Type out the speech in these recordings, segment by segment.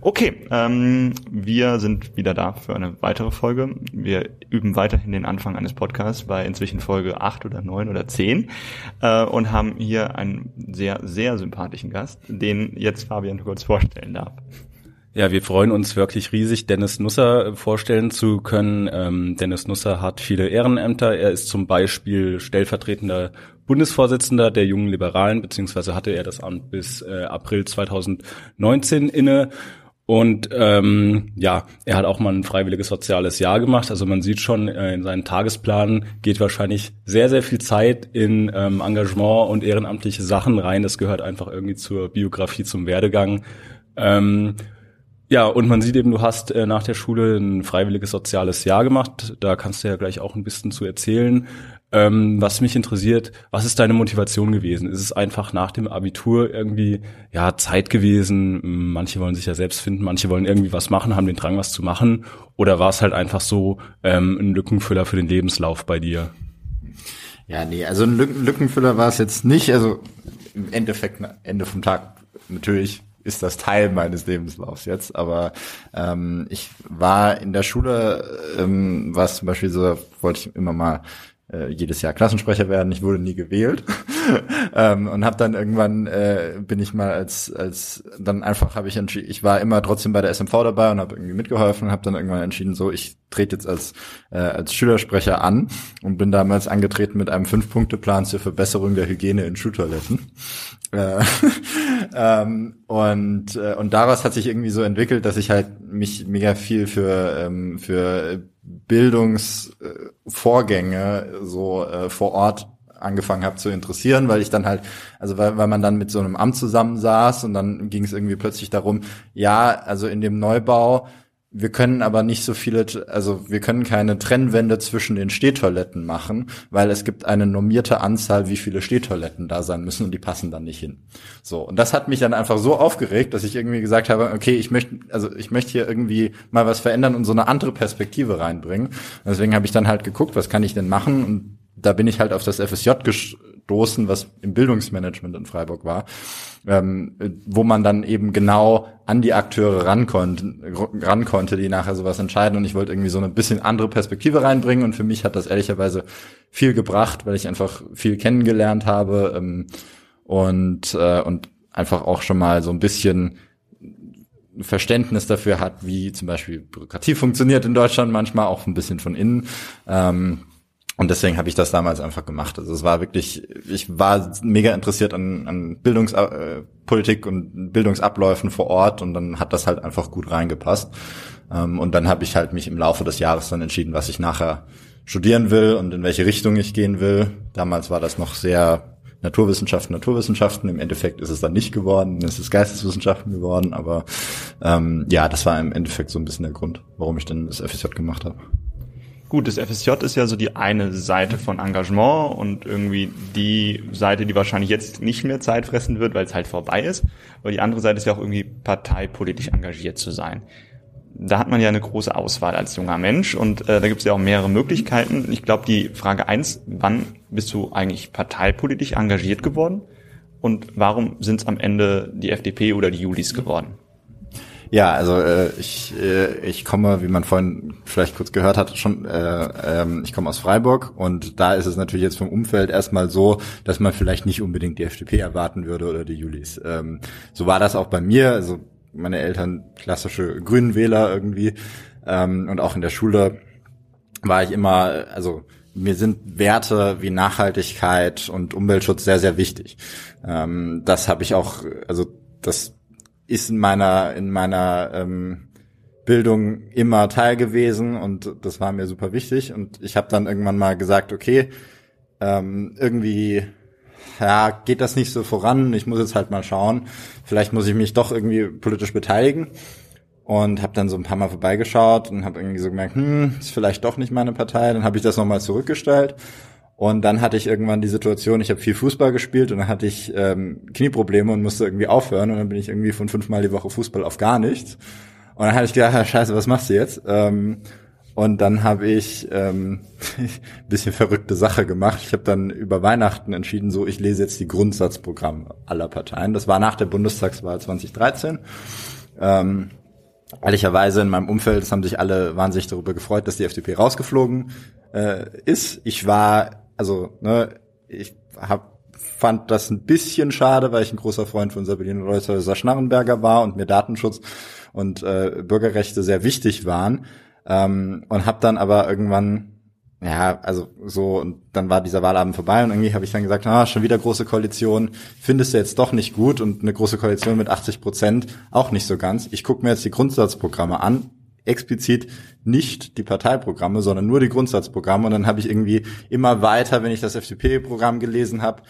Okay, ähm, wir sind wieder da für eine weitere Folge. Wir üben weiterhin den Anfang eines Podcasts bei inzwischen Folge 8 oder 9 oder 10 äh, und haben hier einen sehr, sehr sympathischen Gast, den jetzt Fabian kurz vorstellen darf. Ja, wir freuen uns wirklich riesig, Dennis Nusser vorstellen zu können. Ähm, Dennis Nusser hat viele Ehrenämter. Er ist zum Beispiel stellvertretender Bundesvorsitzender der Jungen Liberalen, beziehungsweise hatte er das Amt bis äh, April 2019 inne. Und ähm, ja, er hat auch mal ein freiwilliges soziales Jahr gemacht. Also man sieht schon, äh, in seinen Tagesplan geht wahrscheinlich sehr, sehr viel Zeit in ähm, Engagement und ehrenamtliche Sachen rein. Das gehört einfach irgendwie zur Biografie, zum Werdegang. Ähm, ja, und man sieht eben, du hast äh, nach der Schule ein freiwilliges soziales Jahr gemacht. Da kannst du ja gleich auch ein bisschen zu erzählen. Ähm, was mich interessiert, was ist deine Motivation gewesen? Ist es einfach nach dem Abitur irgendwie ja Zeit gewesen? Manche wollen sich ja selbst finden, manche wollen irgendwie was machen, haben den Drang, was zu machen. Oder war es halt einfach so ähm, ein Lückenfüller für den Lebenslauf bei dir? Ja, nee, also ein Lückenfüller war es jetzt nicht. Also im Endeffekt, Ende vom Tag natürlich ist das Teil meines Lebenslaufs jetzt. Aber ähm, ich war in der Schule, ähm, war es zum Beispiel so, wollte ich immer mal äh, jedes Jahr Klassensprecher werden. Ich wurde nie gewählt ähm, und habe dann irgendwann äh, bin ich mal als als dann einfach habe ich entschieden. Ich war immer trotzdem bei der SMV dabei und habe irgendwie mitgeholfen und habe dann irgendwann entschieden, so ich trete jetzt als äh, als Schülersprecher an und bin damals angetreten mit einem Fünf-Punkte-Plan zur Verbesserung der Hygiene in Schultoiletten. Äh, ähm, und äh, und daraus hat sich irgendwie so entwickelt, dass ich halt mich mega viel für ähm, für Bildungsvorgänge so äh, vor Ort angefangen habe zu interessieren, weil ich dann halt, also weil, weil man dann mit so einem Amt zusammensaß und dann ging es irgendwie plötzlich darum, ja, also in dem Neubau wir können aber nicht so viele, also wir können keine Trennwände zwischen den Stehtoiletten machen, weil es gibt eine normierte Anzahl, wie viele Stehtoiletten da sein müssen und die passen dann nicht hin. So. Und das hat mich dann einfach so aufgeregt, dass ich irgendwie gesagt habe, okay, ich möchte, also ich möchte hier irgendwie mal was verändern und so eine andere Perspektive reinbringen. Deswegen habe ich dann halt geguckt, was kann ich denn machen und da bin ich halt auf das FSJ gestoßen, was im Bildungsmanagement in Freiburg war, ähm, wo man dann eben genau an die Akteure ran konnte, ran konnte, die nachher sowas entscheiden. Und ich wollte irgendwie so eine bisschen andere Perspektive reinbringen. Und für mich hat das ehrlicherweise viel gebracht, weil ich einfach viel kennengelernt habe ähm, und äh, und einfach auch schon mal so ein bisschen Verständnis dafür hat, wie zum Beispiel Bürokratie funktioniert in Deutschland manchmal, auch ein bisschen von innen. Ähm, und deswegen habe ich das damals einfach gemacht. Also es war wirklich, ich war mega interessiert an, an Bildungspolitik äh, und Bildungsabläufen vor Ort und dann hat das halt einfach gut reingepasst. Ähm, und dann habe ich halt mich im Laufe des Jahres dann entschieden, was ich nachher studieren will und in welche Richtung ich gehen will. Damals war das noch sehr Naturwissenschaften, Naturwissenschaften. Im Endeffekt ist es dann nicht geworden, es ist Geisteswissenschaften geworden, aber ähm, ja, das war im Endeffekt so ein bisschen der Grund, warum ich dann das FSJ gemacht habe. Gut, das FSJ ist ja so die eine Seite von Engagement und irgendwie die Seite, die wahrscheinlich jetzt nicht mehr Zeit fressen wird, weil es halt vorbei ist. Aber die andere Seite ist ja auch irgendwie parteipolitisch engagiert zu sein. Da hat man ja eine große Auswahl als junger Mensch und äh, da gibt es ja auch mehrere Möglichkeiten. Ich glaube, die Frage eins: wann bist du eigentlich parteipolitisch engagiert geworden? Und warum sind es am Ende die FDP oder die Julis geworden? Ja, also äh, ich, äh, ich komme, wie man vorhin vielleicht kurz gehört hat, schon, äh, ähm, ich komme aus Freiburg und da ist es natürlich jetzt vom Umfeld erstmal so, dass man vielleicht nicht unbedingt die FDP erwarten würde oder die Julis. Ähm, so war das auch bei mir, also meine Eltern klassische Grünen Wähler irgendwie ähm, und auch in der Schule war ich immer, also mir sind Werte wie Nachhaltigkeit und Umweltschutz sehr, sehr wichtig. Ähm, das habe ich auch, also das ist in meiner in meiner ähm, Bildung immer Teil gewesen und das war mir super wichtig. Und ich habe dann irgendwann mal gesagt, okay, ähm, irgendwie ja, geht das nicht so voran, ich muss jetzt halt mal schauen, vielleicht muss ich mich doch irgendwie politisch beteiligen. Und habe dann so ein paar Mal vorbeigeschaut und habe irgendwie so gemerkt, hm, ist vielleicht doch nicht meine Partei, dann habe ich das nochmal zurückgestellt und dann hatte ich irgendwann die Situation, ich habe viel Fußball gespielt und dann hatte ich ähm, Knieprobleme und musste irgendwie aufhören. Und dann bin ich irgendwie von fünfmal die Woche Fußball auf gar nichts. Und dann hatte ich gedacht, scheiße, was machst du jetzt? Ähm, und dann habe ich ähm, bisschen verrückte Sache gemacht. Ich habe dann über Weihnachten entschieden, so ich lese jetzt die Grundsatzprogramme aller Parteien. Das war nach der Bundestagswahl 2013. Ähm, ehrlicherweise in meinem Umfeld, es haben sich alle wahnsinnig darüber gefreut, dass die FDP rausgeflogen äh, ist. Ich war, also, ne, ich hab, fand das ein bisschen schade, weil ich ein großer Freund von Sabine Reuter Schnarrenberger war und mir Datenschutz und äh, Bürgerrechte sehr wichtig waren. Ähm, und habe dann aber irgendwann ja, also so, und dann war dieser Wahlabend vorbei und irgendwie habe ich dann gesagt, ah, schon wieder große Koalition, findest du jetzt doch nicht gut und eine große Koalition mit 80 Prozent auch nicht so ganz. Ich gucke mir jetzt die Grundsatzprogramme an, explizit nicht die Parteiprogramme, sondern nur die Grundsatzprogramme und dann habe ich irgendwie immer weiter, wenn ich das FDP-Programm gelesen habe,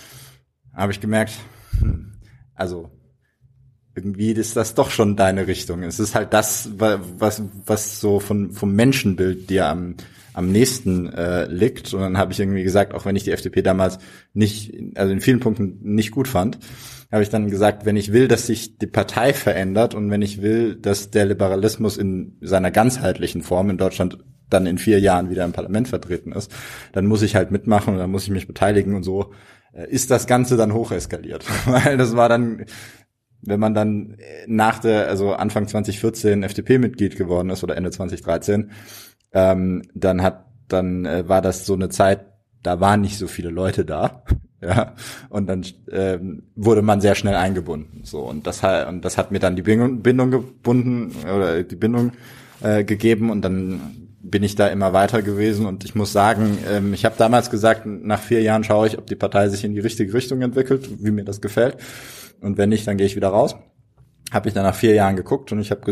habe ich gemerkt, hm, also irgendwie ist das doch schon deine Richtung. Es ist halt das, was, was so von, vom Menschenbild dir am am nächsten äh, liegt. Und dann habe ich irgendwie gesagt, auch wenn ich die FDP damals nicht, also in vielen Punkten nicht gut fand, habe ich dann gesagt, wenn ich will, dass sich die Partei verändert und wenn ich will, dass der Liberalismus in seiner ganzheitlichen Form in Deutschland dann in vier Jahren wieder im Parlament vertreten ist, dann muss ich halt mitmachen und dann muss ich mich beteiligen und so äh, ist das Ganze dann hocheskaliert. Weil das war dann, wenn man dann nach der, also Anfang 2014 FDP-Mitglied geworden ist oder Ende 2013, ähm, dann hat, dann äh, war das so eine Zeit, da waren nicht so viele Leute da. Ja, und dann ähm, wurde man sehr schnell eingebunden. So und das hat und das hat mir dann die Bindung, Bindung gebunden oder die Bindung äh, gegeben und dann bin ich da immer weiter gewesen und ich muss sagen, ähm, ich habe damals gesagt, nach vier Jahren schaue ich, ob die Partei sich in die richtige Richtung entwickelt, wie mir das gefällt und wenn nicht, dann gehe ich wieder raus habe ich dann nach vier Jahren geguckt und ich habe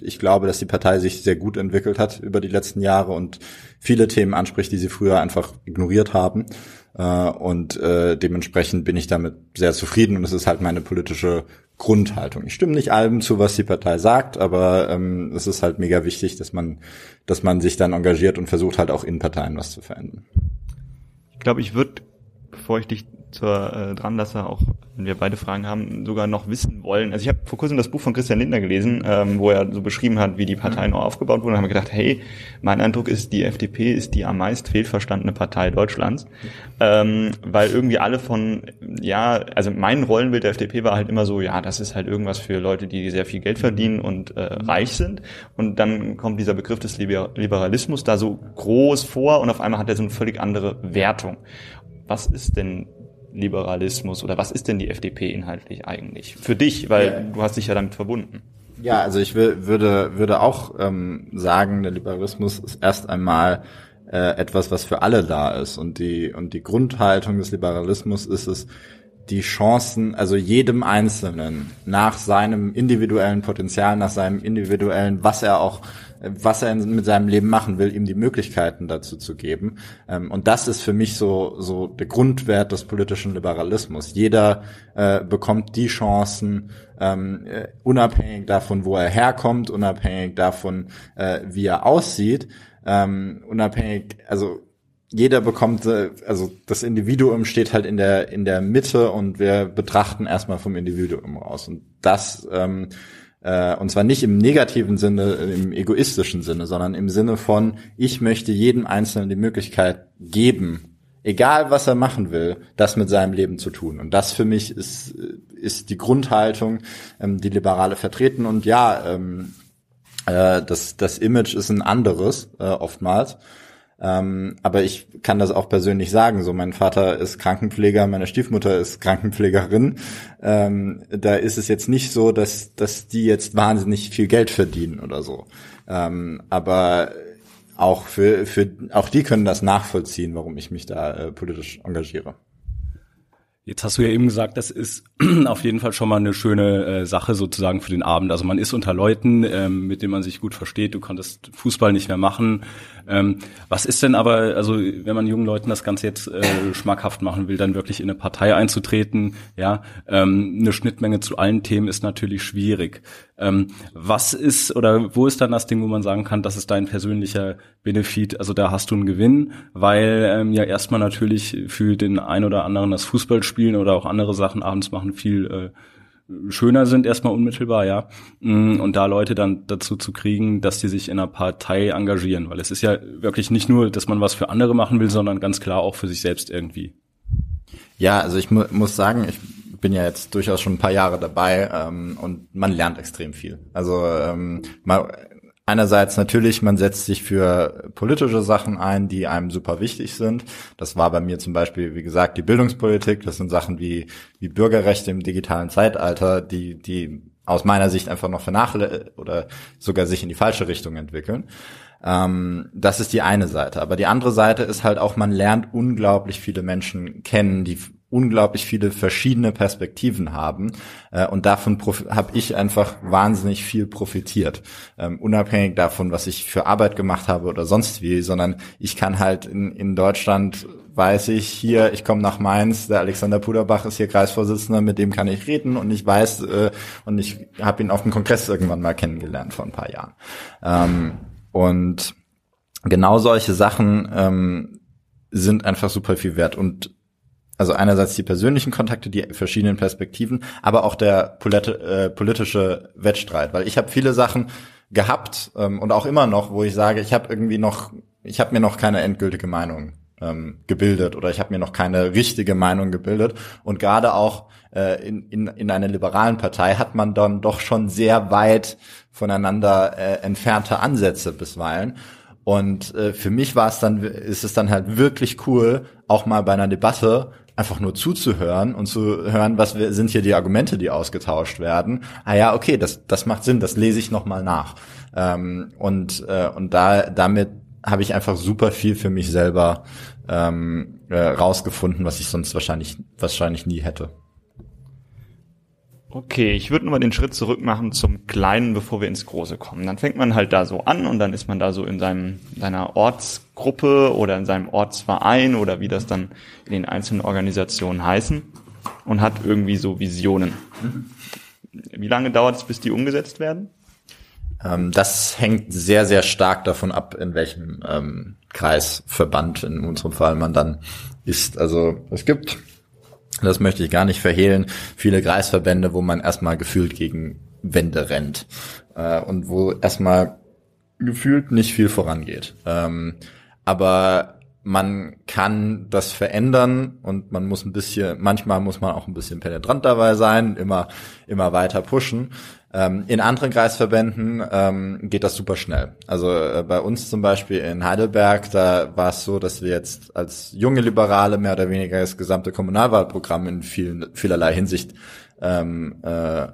ich glaube, dass die Partei sich sehr gut entwickelt hat über die letzten Jahre und viele Themen anspricht, die sie früher einfach ignoriert haben. Äh, und äh, dementsprechend bin ich damit sehr zufrieden und es ist halt meine politische Grundhaltung. Ich stimme nicht allem zu, was die Partei sagt, aber ähm, es ist halt mega wichtig, dass man, dass man sich dann engagiert und versucht halt auch in Parteien was zu verändern. Ich glaube, ich würde, bevor ich dich zur äh, dran, dass er auch, wenn wir beide Fragen haben, sogar noch wissen wollen. Also ich habe vor kurzem das Buch von Christian Lindner gelesen, ähm, wo er so beschrieben hat, wie die Partei mhm. neu aufgebaut wurde. Und haben gedacht, hey, mein Eindruck ist, die FDP ist die am meist fehlverstandene Partei Deutschlands, ähm, weil irgendwie alle von, ja, also mein Rollenbild der FDP war halt immer so, ja, das ist halt irgendwas für Leute, die sehr viel Geld verdienen und äh, mhm. reich sind. Und dann kommt dieser Begriff des Liberalismus da so groß vor und auf einmal hat er so eine völlig andere Wertung. Was ist denn Liberalismus oder was ist denn die FDP inhaltlich eigentlich? Für dich, weil ja. du hast dich ja damit verbunden. Ja, also ich würde, würde auch ähm, sagen, der Liberalismus ist erst einmal äh, etwas, was für alle da ist. Und die, und die Grundhaltung des Liberalismus ist es, die Chancen, also jedem Einzelnen nach seinem individuellen Potenzial, nach seinem individuellen, was er auch was er mit seinem Leben machen will, ihm die Möglichkeiten dazu zu geben. Ähm, und das ist für mich so, so der Grundwert des politischen Liberalismus. Jeder äh, bekommt die Chancen, ähm, äh, unabhängig davon, wo er herkommt, unabhängig davon, äh, wie er aussieht, ähm, unabhängig, also jeder bekommt, äh, also das Individuum steht halt in der in der Mitte und wir betrachten erstmal vom Individuum aus und das ähm, äh, und zwar nicht im negativen Sinne, im egoistischen Sinne, sondern im Sinne von, ich möchte jedem Einzelnen die Möglichkeit geben, egal was er machen will, das mit seinem Leben zu tun. Und das für mich ist, ist die Grundhaltung, ähm, die Liberale vertreten. Und ja, ähm, äh, das, das Image ist ein anderes äh, oftmals. Ähm, aber ich kann das auch persönlich sagen. So, mein Vater ist Krankenpfleger, meine Stiefmutter ist Krankenpflegerin. Ähm, da ist es jetzt nicht so, dass, dass die jetzt wahnsinnig viel Geld verdienen oder so. Ähm, aber auch für, für, auch die können das nachvollziehen, warum ich mich da äh, politisch engagiere. Jetzt hast du ja eben gesagt, das ist auf jeden Fall schon mal eine schöne äh, Sache sozusagen für den Abend. Also man ist unter Leuten, ähm, mit denen man sich gut versteht. Du konntest Fußball nicht mehr machen. Ähm, was ist denn aber, also wenn man jungen Leuten das Ganze jetzt äh, schmackhaft machen will, dann wirklich in eine Partei einzutreten, ja, ähm, eine Schnittmenge zu allen Themen ist natürlich schwierig. Ähm, was ist oder wo ist dann das Ding, wo man sagen kann, das ist dein persönlicher Benefit? Also da hast du einen Gewinn, weil ähm, ja erstmal natürlich für den ein oder anderen das Fußballspielen oder auch andere Sachen abends machen viel äh, schöner sind erstmal unmittelbar, ja. Mm, und da Leute dann dazu zu kriegen, dass die sich in einer Partei engagieren, weil es ist ja wirklich nicht nur, dass man was für andere machen will, sondern ganz klar auch für sich selbst irgendwie. Ja, also ich mu muss sagen, ich bin ja jetzt durchaus schon ein paar Jahre dabei ähm, und man lernt extrem viel. Also ähm, mal, einerseits natürlich, man setzt sich für politische Sachen ein, die einem super wichtig sind. Das war bei mir zum Beispiel, wie gesagt, die Bildungspolitik. Das sind Sachen wie, wie Bürgerrechte im digitalen Zeitalter, die, die aus meiner Sicht einfach noch vernachlässigt oder sogar sich in die falsche Richtung entwickeln. Ähm, das ist die eine Seite. Aber die andere Seite ist halt auch, man lernt unglaublich viele Menschen kennen, die unglaublich viele verschiedene Perspektiven haben. Äh, und davon habe ich einfach wahnsinnig viel profitiert. Ähm, unabhängig davon, was ich für Arbeit gemacht habe oder sonst wie, sondern ich kann halt in, in Deutschland weiß ich hier, ich komme nach Mainz, der Alexander Puderbach ist hier Kreisvorsitzender, mit dem kann ich reden und ich weiß äh, und ich habe ihn auf dem Kongress irgendwann mal kennengelernt vor ein paar Jahren. Ähm, und genau solche Sachen ähm, sind einfach super viel wert und also einerseits die persönlichen Kontakte, die verschiedenen Perspektiven, aber auch der äh, politische Wettstreit, weil ich habe viele Sachen gehabt ähm, und auch immer noch, wo ich sage, ich habe irgendwie noch, ich habe mir noch keine endgültige Meinung ähm, gebildet oder ich habe mir noch keine richtige Meinung gebildet und gerade auch äh, in, in, in einer liberalen Partei hat man dann doch schon sehr weit voneinander äh, entfernte Ansätze bisweilen. Und äh, für mich war es dann, ist es dann halt wirklich cool, auch mal bei einer Debatte einfach nur zuzuhören und zu hören, was wir, sind hier die Argumente, die ausgetauscht werden. Ah ja, okay, das, das macht Sinn, das lese ich nochmal nach. Ähm, und, äh, und da, damit habe ich einfach super viel für mich selber ähm, äh, rausgefunden, was ich sonst wahrscheinlich, wahrscheinlich nie hätte. Okay, ich würde mal den Schritt zurück machen zum Kleinen, bevor wir ins Große kommen. Dann fängt man halt da so an und dann ist man da so in seinem, seiner Ortsgruppe oder in seinem Ortsverein oder wie das dann in den einzelnen Organisationen heißen und hat irgendwie so Visionen. Wie lange dauert es, bis die umgesetzt werden? Ähm, das hängt sehr, sehr stark davon ab, in welchem ähm, Kreisverband in unserem Fall man dann ist. Also es gibt das möchte ich gar nicht verhehlen, viele Kreisverbände, wo man erstmal gefühlt gegen Wände rennt äh, und wo erstmal gefühlt nicht viel vorangeht. Ähm, aber man kann das verändern und man muss ein bisschen, manchmal muss man auch ein bisschen penetrant dabei sein, immer, immer weiter pushen. Ähm, in anderen Kreisverbänden ähm, geht das super schnell. Also äh, bei uns zum Beispiel in Heidelberg, da war es so, dass wir jetzt als junge Liberale mehr oder weniger das gesamte Kommunalwahlprogramm in vielen, vielerlei Hinsicht ähm, äh, äh,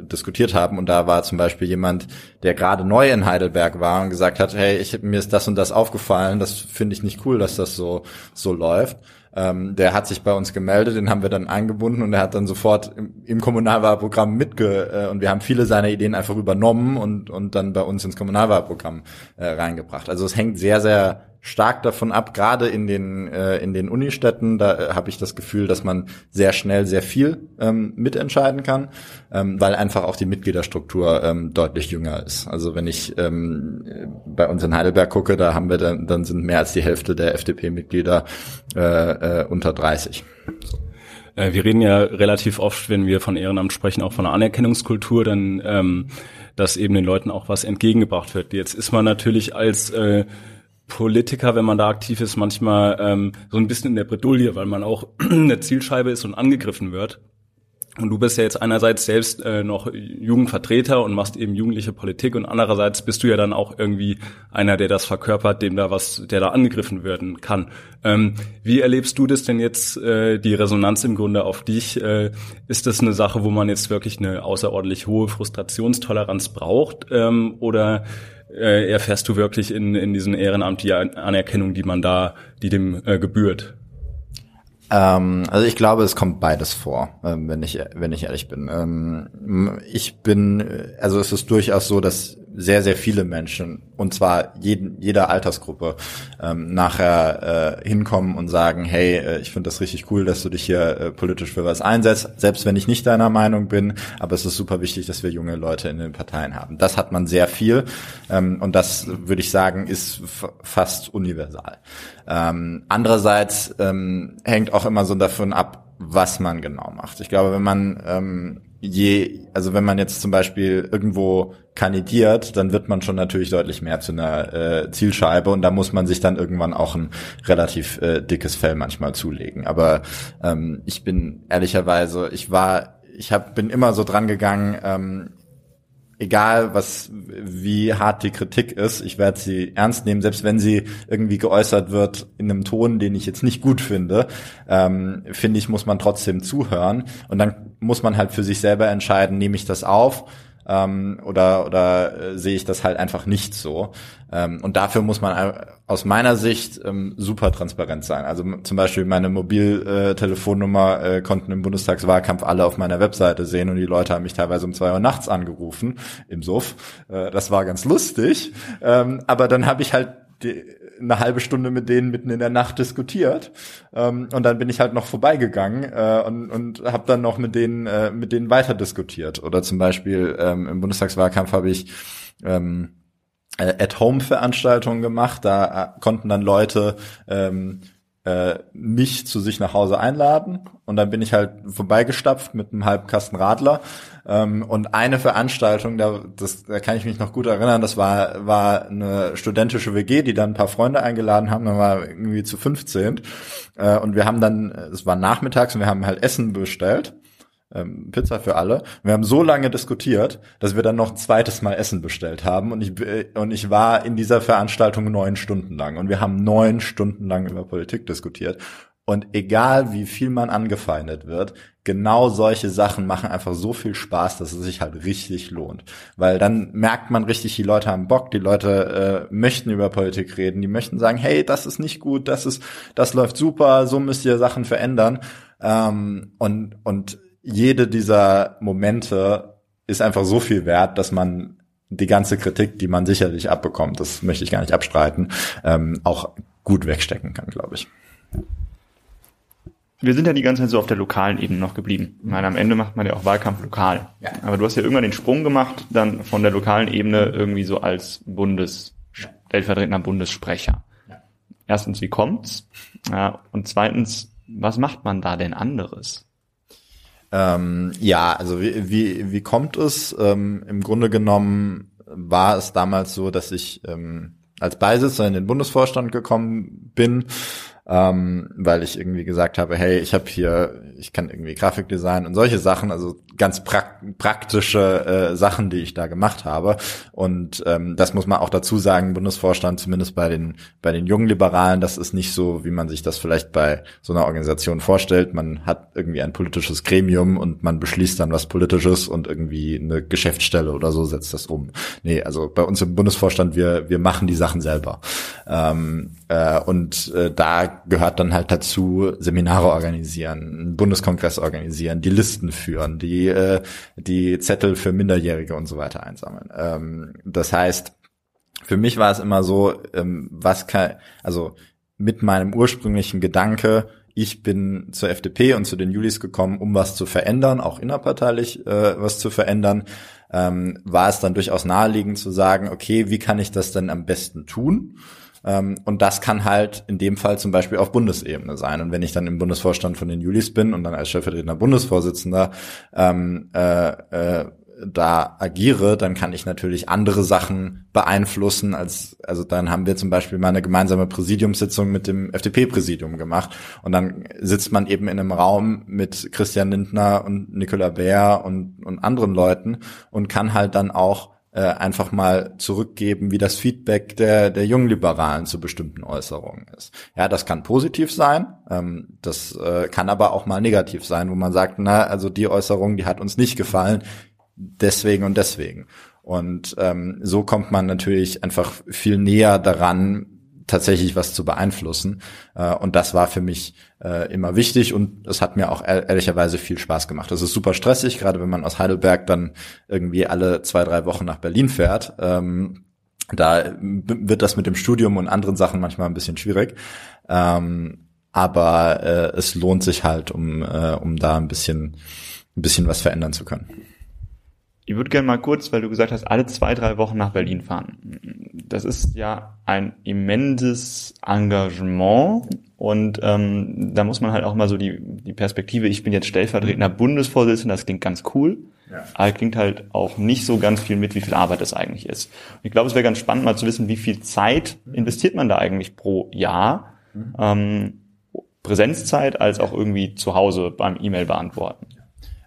diskutiert haben. Und da war zum Beispiel jemand, der gerade neu in Heidelberg war und gesagt hat, hey, ich, mir ist das und das aufgefallen, das finde ich nicht cool, dass das so, so läuft. Ähm, der hat sich bei uns gemeldet, den haben wir dann eingebunden und er hat dann sofort im, im Kommunalwahlprogramm mitge äh, und wir haben viele seiner Ideen einfach übernommen und und dann bei uns ins Kommunalwahlprogramm äh, reingebracht. Also es hängt sehr sehr stark davon ab, gerade in den äh, in den Unistädten, da äh, habe ich das Gefühl, dass man sehr schnell sehr viel ähm, mitentscheiden kann, ähm, weil einfach auch die Mitgliederstruktur ähm, deutlich jünger ist. Also wenn ich ähm, bei uns in Heidelberg gucke, da haben wir dann, dann sind mehr als die Hälfte der FDP-Mitglieder äh, äh, unter 30. So. Äh, wir reden ja relativ oft, wenn wir von Ehrenamt sprechen, auch von einer Anerkennungskultur, dann ähm, dass eben den Leuten auch was entgegengebracht wird. Jetzt ist man natürlich als äh, Politiker, wenn man da aktiv ist, manchmal ähm, so ein bisschen in der Bredouille, weil man auch eine Zielscheibe ist und angegriffen wird. Und du bist ja jetzt einerseits selbst äh, noch Jugendvertreter und machst eben jugendliche Politik und andererseits bist du ja dann auch irgendwie einer, der das verkörpert, dem da was, der da angegriffen werden kann. Ähm, wie erlebst du das denn jetzt, äh, die Resonanz im Grunde auf dich? Äh, ist das eine Sache, wo man jetzt wirklich eine außerordentlich hohe Frustrationstoleranz braucht? Ähm, oder äh, erfährst du wirklich in, in diesem Ehrenamt die Anerkennung, die man da, die dem äh, gebührt? Ähm, also ich glaube, es kommt beides vor, ähm, wenn ich wenn ich ehrlich bin. Ähm, ich bin, also es ist durchaus so, dass sehr, sehr viele Menschen, und zwar jeden, jeder Altersgruppe, ähm, nachher äh, hinkommen und sagen, hey, äh, ich finde das richtig cool, dass du dich hier äh, politisch für was einsetzt, selbst wenn ich nicht deiner Meinung bin, aber es ist super wichtig, dass wir junge Leute in den Parteien haben. Das hat man sehr viel ähm, und das, würde ich sagen, ist fast universal. Ähm, andererseits ähm, hängt auch immer so davon ab, was man genau macht. Ich glaube, wenn man ähm, je, also wenn man jetzt zum Beispiel irgendwo kandidiert, dann wird man schon natürlich deutlich mehr zu einer äh, Zielscheibe und da muss man sich dann irgendwann auch ein relativ äh, dickes Fell manchmal zulegen. Aber ähm, ich bin ehrlicherweise, ich war, ich hab, bin immer so dran gegangen, ähm, egal was, wie hart die Kritik ist, ich werde sie ernst nehmen, selbst wenn sie irgendwie geäußert wird in einem Ton, den ich jetzt nicht gut finde, ähm, finde ich, muss man trotzdem zuhören und dann muss man halt für sich selber entscheiden, nehme ich das auf ähm, oder oder äh, sehe ich das halt einfach nicht so. Ähm, und dafür muss man aus meiner Sicht ähm, super transparent sein. Also zum Beispiel meine Mobiltelefonnummer äh, konnten im Bundestagswahlkampf alle auf meiner Webseite sehen und die Leute haben mich teilweise um zwei Uhr nachts angerufen im Suff. Äh, das war ganz lustig. Ähm, aber dann habe ich halt die, eine halbe Stunde mit denen mitten in der Nacht diskutiert ähm, und dann bin ich halt noch vorbeigegangen äh, und, und habe dann noch mit denen äh, mit denen weiter diskutiert oder zum Beispiel ähm, im Bundestagswahlkampf habe ich ähm, äh, At-Home-Veranstaltungen gemacht. Da äh, konnten dann Leute ähm, äh, mich zu sich nach Hause einladen. Und dann bin ich halt vorbeigestapft mit einem halben Radler. Ähm, und eine Veranstaltung, da, das, da kann ich mich noch gut erinnern, das war war eine studentische WG, die dann ein paar Freunde eingeladen haben, dann war irgendwie zu 15 äh, und wir haben dann, es war nachmittags und wir haben halt Essen bestellt ähm, Pizza für alle. Wir haben so lange diskutiert, dass wir dann noch ein zweites Mal Essen bestellt haben und ich äh, und ich war in dieser Veranstaltung neun Stunden lang und wir haben neun Stunden lang über Politik diskutiert. Und egal wie viel man angefeindet wird, genau solche Sachen machen einfach so viel Spaß, dass es sich halt richtig lohnt. Weil dann merkt man richtig, die Leute haben Bock, die Leute äh, möchten über Politik reden, die möchten sagen, hey, das ist nicht gut, das ist, das läuft super, so müsst ihr Sachen verändern. Ähm, und, und jede dieser Momente ist einfach so viel wert, dass man die ganze Kritik, die man sicherlich abbekommt, das möchte ich gar nicht abstreiten, ähm, auch gut wegstecken kann, glaube ich. Wir sind ja die ganze Zeit so auf der lokalen Ebene noch geblieben. Ich meine, am Ende macht man ja auch Wahlkampf lokal. Ja. Aber du hast ja irgendwann den Sprung gemacht, dann von der lokalen Ebene irgendwie so als Bundes, stellvertretender Bundessprecher. Ja. Erstens, wie kommt's? Ja, und zweitens, was macht man da denn anderes? Ähm, ja, also wie, wie, wie kommt es? Ähm, Im Grunde genommen war es damals so, dass ich ähm, als Beisitzer in den Bundesvorstand gekommen bin ähm, weil ich irgendwie gesagt habe, hey, ich habe hier, ich kann irgendwie Grafikdesign und solche Sachen, also ganz prak praktische äh, Sachen, die ich da gemacht habe. Und ähm, das muss man auch dazu sagen, Bundesvorstand, zumindest bei den bei den jungen Liberalen, das ist nicht so, wie man sich das vielleicht bei so einer Organisation vorstellt. Man hat irgendwie ein politisches Gremium und man beschließt dann was Politisches und irgendwie eine Geschäftsstelle oder so setzt das um. Nee, also bei uns im Bundesvorstand, wir wir machen die Sachen selber. Ähm, äh, und äh, da gehört dann halt dazu, Seminare organisieren, einen Bundeskongress organisieren, die Listen führen, die, äh, die Zettel für Minderjährige und so weiter einsammeln. Ähm, das heißt, für mich war es immer so, ähm, was kann, also mit meinem ursprünglichen Gedanke, ich bin zur FDP und zu den Julis gekommen, um was zu verändern, auch innerparteilich äh, was zu verändern, ähm, war es dann durchaus naheliegend zu sagen, okay, wie kann ich das denn am besten tun? Ähm, und das kann halt in dem Fall zum Beispiel auf Bundesebene sein. Und wenn ich dann im Bundesvorstand von den Julis bin und dann als stellvertretender Bundesvorsitzender ähm, äh, äh, da agiere, dann kann ich natürlich andere Sachen beeinflussen als, also dann haben wir zum Beispiel mal eine gemeinsame Präsidiumssitzung mit dem FDP-Präsidium gemacht und dann sitzt man eben in einem Raum mit Christian Lindner und Nicola Bär und, und anderen Leuten und kann halt dann auch äh, einfach mal zurückgeben, wie das Feedback der, der jungen Liberalen zu bestimmten Äußerungen ist. Ja, das kann positiv sein, ähm, das äh, kann aber auch mal negativ sein, wo man sagt, na, also die Äußerung, die hat uns nicht gefallen, deswegen und deswegen. Und ähm, so kommt man natürlich einfach viel näher daran, tatsächlich was zu beeinflussen. Äh, und das war für mich äh, immer wichtig und es hat mir auch ehrlicherweise viel Spaß gemacht. Das ist super stressig, gerade wenn man aus Heidelberg dann irgendwie alle zwei, drei Wochen nach Berlin fährt. Ähm, da wird das mit dem Studium und anderen Sachen manchmal ein bisschen schwierig. Ähm, aber äh, es lohnt sich halt, um, äh, um da ein bisschen, ein bisschen was verändern zu können. Ich würde gerne mal kurz, weil du gesagt hast, alle zwei, drei Wochen nach Berlin fahren. Das ist ja ein immenses Engagement Und ähm, da muss man halt auch mal so die, die Perspektive, ich bin jetzt stellvertretender Bundesvorsitzender, das klingt ganz cool, ja. aber klingt halt auch nicht so ganz viel mit, wie viel Arbeit das eigentlich ist. Und ich glaube, es wäre ganz spannend mal zu wissen, wie viel Zeit investiert man da eigentlich pro Jahr, mhm. ähm, Präsenzzeit als auch irgendwie zu Hause beim E-Mail beantworten.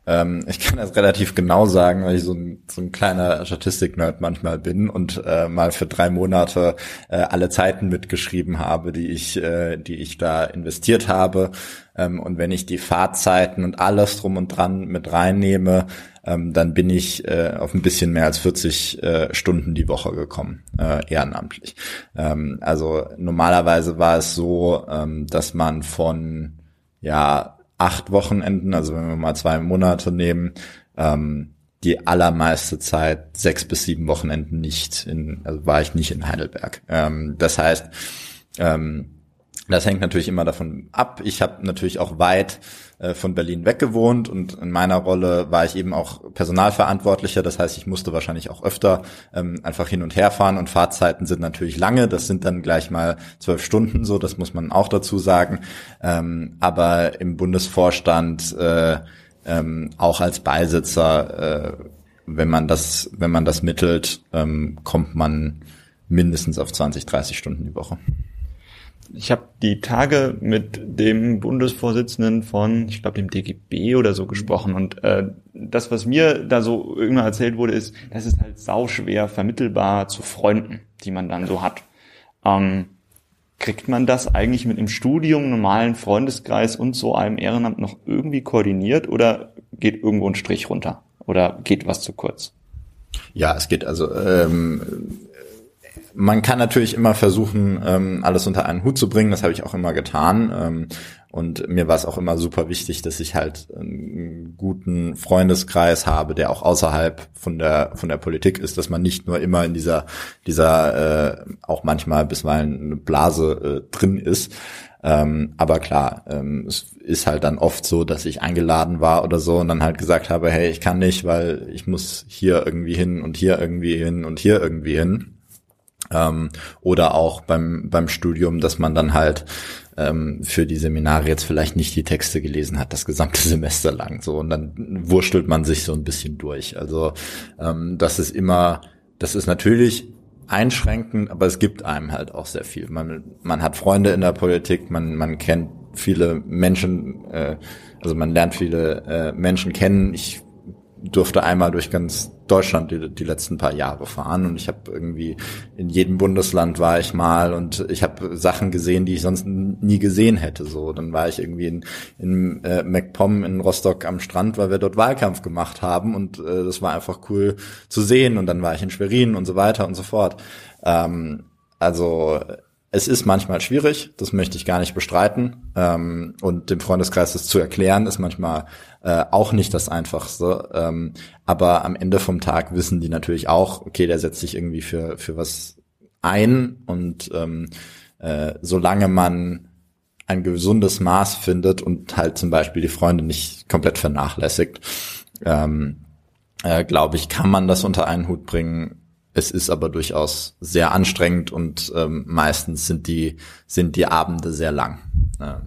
Ähm, ich kann das relativ genau sagen, weil ich so ein, so ein kleiner Statistik-Nerd manchmal bin und äh, mal für drei Monate äh, alle Zeiten mitgeschrieben habe, die ich, äh, die ich da investiert habe. Ähm, und wenn ich die Fahrzeiten und alles drum und dran mit reinnehme, ähm, dann bin ich äh, auf ein bisschen mehr als 40 äh, Stunden die Woche gekommen, äh, ehrenamtlich. Ähm, also normalerweise war es so, ähm, dass man von ja acht Wochenenden, also wenn wir mal zwei Monate nehmen, ähm, die allermeiste Zeit sechs bis sieben Wochenenden nicht in, also war ich nicht in Heidelberg. Ähm, das heißt, ähm, das hängt natürlich immer davon ab. Ich habe natürlich auch weit äh, von Berlin weggewohnt und in meiner Rolle war ich eben auch Personalverantwortlicher. Das heißt, ich musste wahrscheinlich auch öfter ähm, einfach hin und her fahren und Fahrzeiten sind natürlich lange. Das sind dann gleich mal zwölf Stunden so, das muss man auch dazu sagen. Ähm, aber im Bundesvorstand äh, ähm, auch als Beisitzer, äh, wenn man das, wenn man das mittelt, ähm, kommt man mindestens auf 20, 30 Stunden die Woche ich habe die Tage mit dem Bundesvorsitzenden von, ich glaube, dem DGB oder so gesprochen und äh, das, was mir da so irgendwann erzählt wurde, ist, das ist halt sauschwer vermittelbar zu Freunden, die man dann so hat. Ähm, kriegt man das eigentlich mit dem Studium, normalen Freundeskreis und so einem Ehrenamt noch irgendwie koordiniert oder geht irgendwo ein Strich runter oder geht was zu kurz? Ja, es geht also ähm, man kann natürlich immer versuchen, ähm, alles unter einen Hut zu bringen. Das habe ich auch immer getan. Ähm, und mir war es auch immer super wichtig, dass ich halt einen guten Freundeskreis habe, der auch außerhalb von der von der Politik ist, dass man nicht nur immer in dieser dieser äh, auch manchmal bisweilen eine Blase äh, drin ist. Ähm, aber klar, ähm, es ist halt dann oft so, dass ich eingeladen war oder so und dann halt gesagt habe, hey, ich kann nicht, weil ich muss hier irgendwie hin und hier irgendwie hin und hier irgendwie hin. Ähm, oder auch beim, beim Studium, dass man dann halt ähm, für die Seminare jetzt vielleicht nicht die Texte gelesen hat, das gesamte Semester lang. So, und dann wurstelt man sich so ein bisschen durch. Also ähm, das ist immer, das ist natürlich einschränkend, aber es gibt einem halt auch sehr viel. Man, man hat Freunde in der Politik, man, man kennt viele Menschen, äh, also man lernt viele äh, Menschen kennen. Ich durfte einmal durch ganz Deutschland die, die letzten paar Jahre fahren und ich habe irgendwie in jedem Bundesland war ich mal und ich habe Sachen gesehen, die ich sonst nie gesehen hätte. So, dann war ich irgendwie in, in äh, MacPom in Rostock am Strand, weil wir dort Wahlkampf gemacht haben und äh, das war einfach cool zu sehen. Und dann war ich in Schwerin und so weiter und so fort. Ähm, also es ist manchmal schwierig, das möchte ich gar nicht bestreiten. Ähm, und dem Freundeskreis das zu erklären, ist manchmal äh, auch nicht das Einfachste. Ähm, aber am Ende vom Tag wissen die natürlich auch, okay, der setzt sich irgendwie für, für was ein. Und ähm, äh, solange man ein gesundes Maß findet und halt zum Beispiel die Freunde nicht komplett vernachlässigt, ähm, äh, glaube ich, kann man das unter einen Hut bringen es ist aber durchaus sehr anstrengend und ähm, meistens sind die, sind die Abende sehr lang. Ja.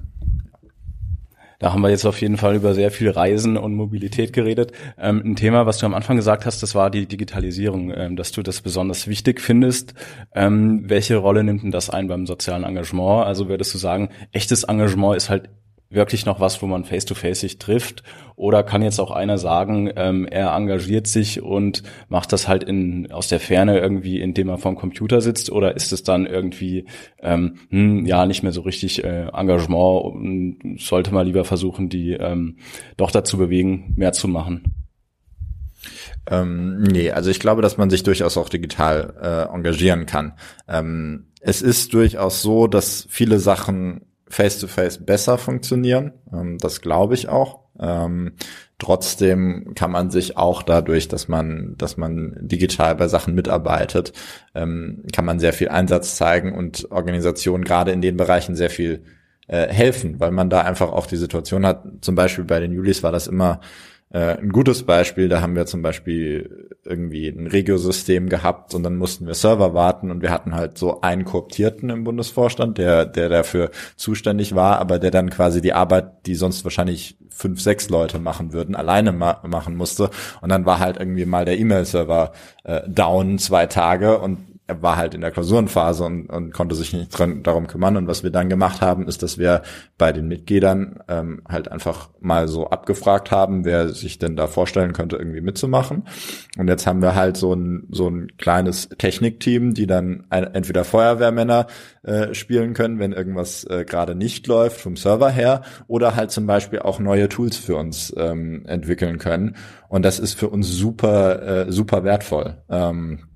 Da haben wir jetzt auf jeden Fall über sehr viel Reisen und Mobilität geredet. Ähm, ein Thema, was du am Anfang gesagt hast, das war die Digitalisierung, ähm, dass du das besonders wichtig findest. Ähm, welche Rolle nimmt denn das ein beim sozialen Engagement? Also würdest du sagen, echtes Engagement ist halt wirklich noch was, wo man face-to-face sich trifft? Oder kann jetzt auch einer sagen, ähm, er engagiert sich und macht das halt in, aus der Ferne irgendwie, indem er vorm Computer sitzt? Oder ist es dann irgendwie, ähm, hm, ja, nicht mehr so richtig äh, Engagement und sollte man lieber versuchen, die ähm, doch dazu bewegen, mehr zu machen? Ähm, nee, also ich glaube, dass man sich durchaus auch digital äh, engagieren kann. Ähm, es ist durchaus so, dass viele Sachen face-to-face -face besser funktionieren. Ähm, das glaube ich auch. Ähm, trotzdem kann man sich auch dadurch, dass man, dass man digital bei Sachen mitarbeitet, ähm, kann man sehr viel Einsatz zeigen und Organisationen gerade in den Bereichen sehr viel äh, helfen, weil man da einfach auch die Situation hat. Zum Beispiel bei den Julis war das immer ein gutes Beispiel, da haben wir zum Beispiel irgendwie ein Regiosystem gehabt und dann mussten wir Server warten und wir hatten halt so einen Kooptierten im Bundesvorstand, der, der dafür zuständig war, aber der dann quasi die Arbeit, die sonst wahrscheinlich fünf, sechs Leute machen würden, alleine ma machen musste. Und dann war halt irgendwie mal der E-Mail-Server äh, down zwei Tage und er war halt in der Klausurenphase und, und konnte sich nicht dran, darum kümmern. Und was wir dann gemacht haben, ist, dass wir bei den Mitgliedern ähm, halt einfach mal so abgefragt haben, wer sich denn da vorstellen könnte, irgendwie mitzumachen. Und jetzt haben wir halt so ein, so ein kleines Technikteam, die dann ein, entweder Feuerwehrmänner äh, spielen können, wenn irgendwas äh, gerade nicht läuft vom Server her, oder halt zum Beispiel auch neue Tools für uns ähm, entwickeln können. Und das ist für uns super, äh, super wertvoll. Ähm, äh,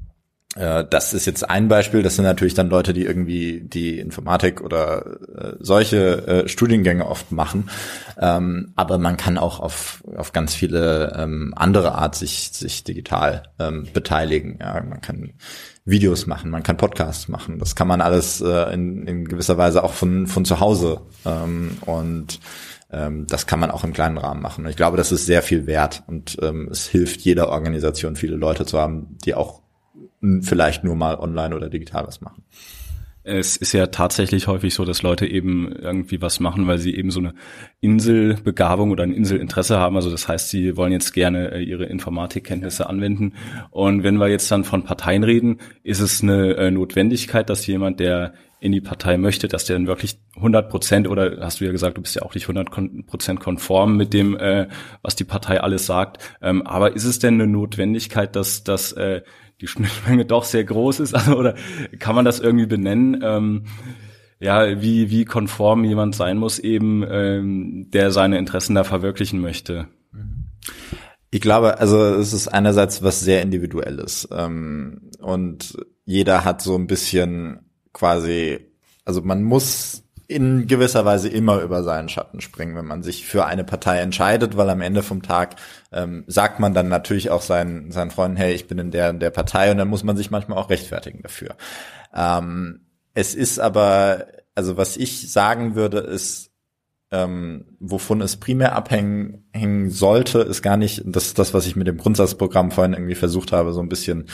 das ist jetzt ein Beispiel. Das sind natürlich dann Leute, die irgendwie die Informatik oder äh, solche äh, Studiengänge oft machen. Ähm, aber man kann auch auf, auf ganz viele ähm, andere Art sich, sich digital ähm, beteiligen. Ja, man kann Videos machen, man kann Podcasts machen. Das kann man alles äh, in, in gewisser Weise auch von, von zu Hause. Ähm, und ähm, das kann man auch im kleinen Rahmen machen. Und ich glaube, das ist sehr viel wert und ähm, es hilft jeder Organisation, viele Leute zu haben, die auch vielleicht nur mal online oder digital was machen. Es ist ja tatsächlich häufig so, dass Leute eben irgendwie was machen, weil sie eben so eine Inselbegabung oder ein Inselinteresse haben. Also das heißt, sie wollen jetzt gerne äh, ihre Informatikkenntnisse anwenden. Und wenn wir jetzt dann von Parteien reden, ist es eine äh, Notwendigkeit, dass jemand, der in die Partei möchte, dass der dann wirklich 100 Prozent oder hast du ja gesagt, du bist ja auch nicht 100 Prozent konform mit dem, äh, was die Partei alles sagt. Ähm, aber ist es denn eine Notwendigkeit, dass, dass äh, die Schnittmenge doch sehr groß ist? Also, oder kann man das irgendwie benennen? Ähm, ja, wie, wie konform jemand sein muss eben, ähm, der seine Interessen da verwirklichen möchte. Ich glaube, also es ist einerseits was sehr individuelles ähm, und jeder hat so ein bisschen quasi, also man muss in gewisser Weise immer über seinen Schatten springen, wenn man sich für eine Partei entscheidet, weil am Ende vom Tag ähm, sagt man dann natürlich auch seinen, seinen Freunden, hey, ich bin in der, in der Partei und dann muss man sich manchmal auch rechtfertigen dafür. Ähm, es ist aber, also was ich sagen würde, ist, ähm, wovon es primär abhängen hängen sollte, ist gar nicht, das ist das, was ich mit dem Grundsatzprogramm vorhin irgendwie versucht habe, so ein bisschen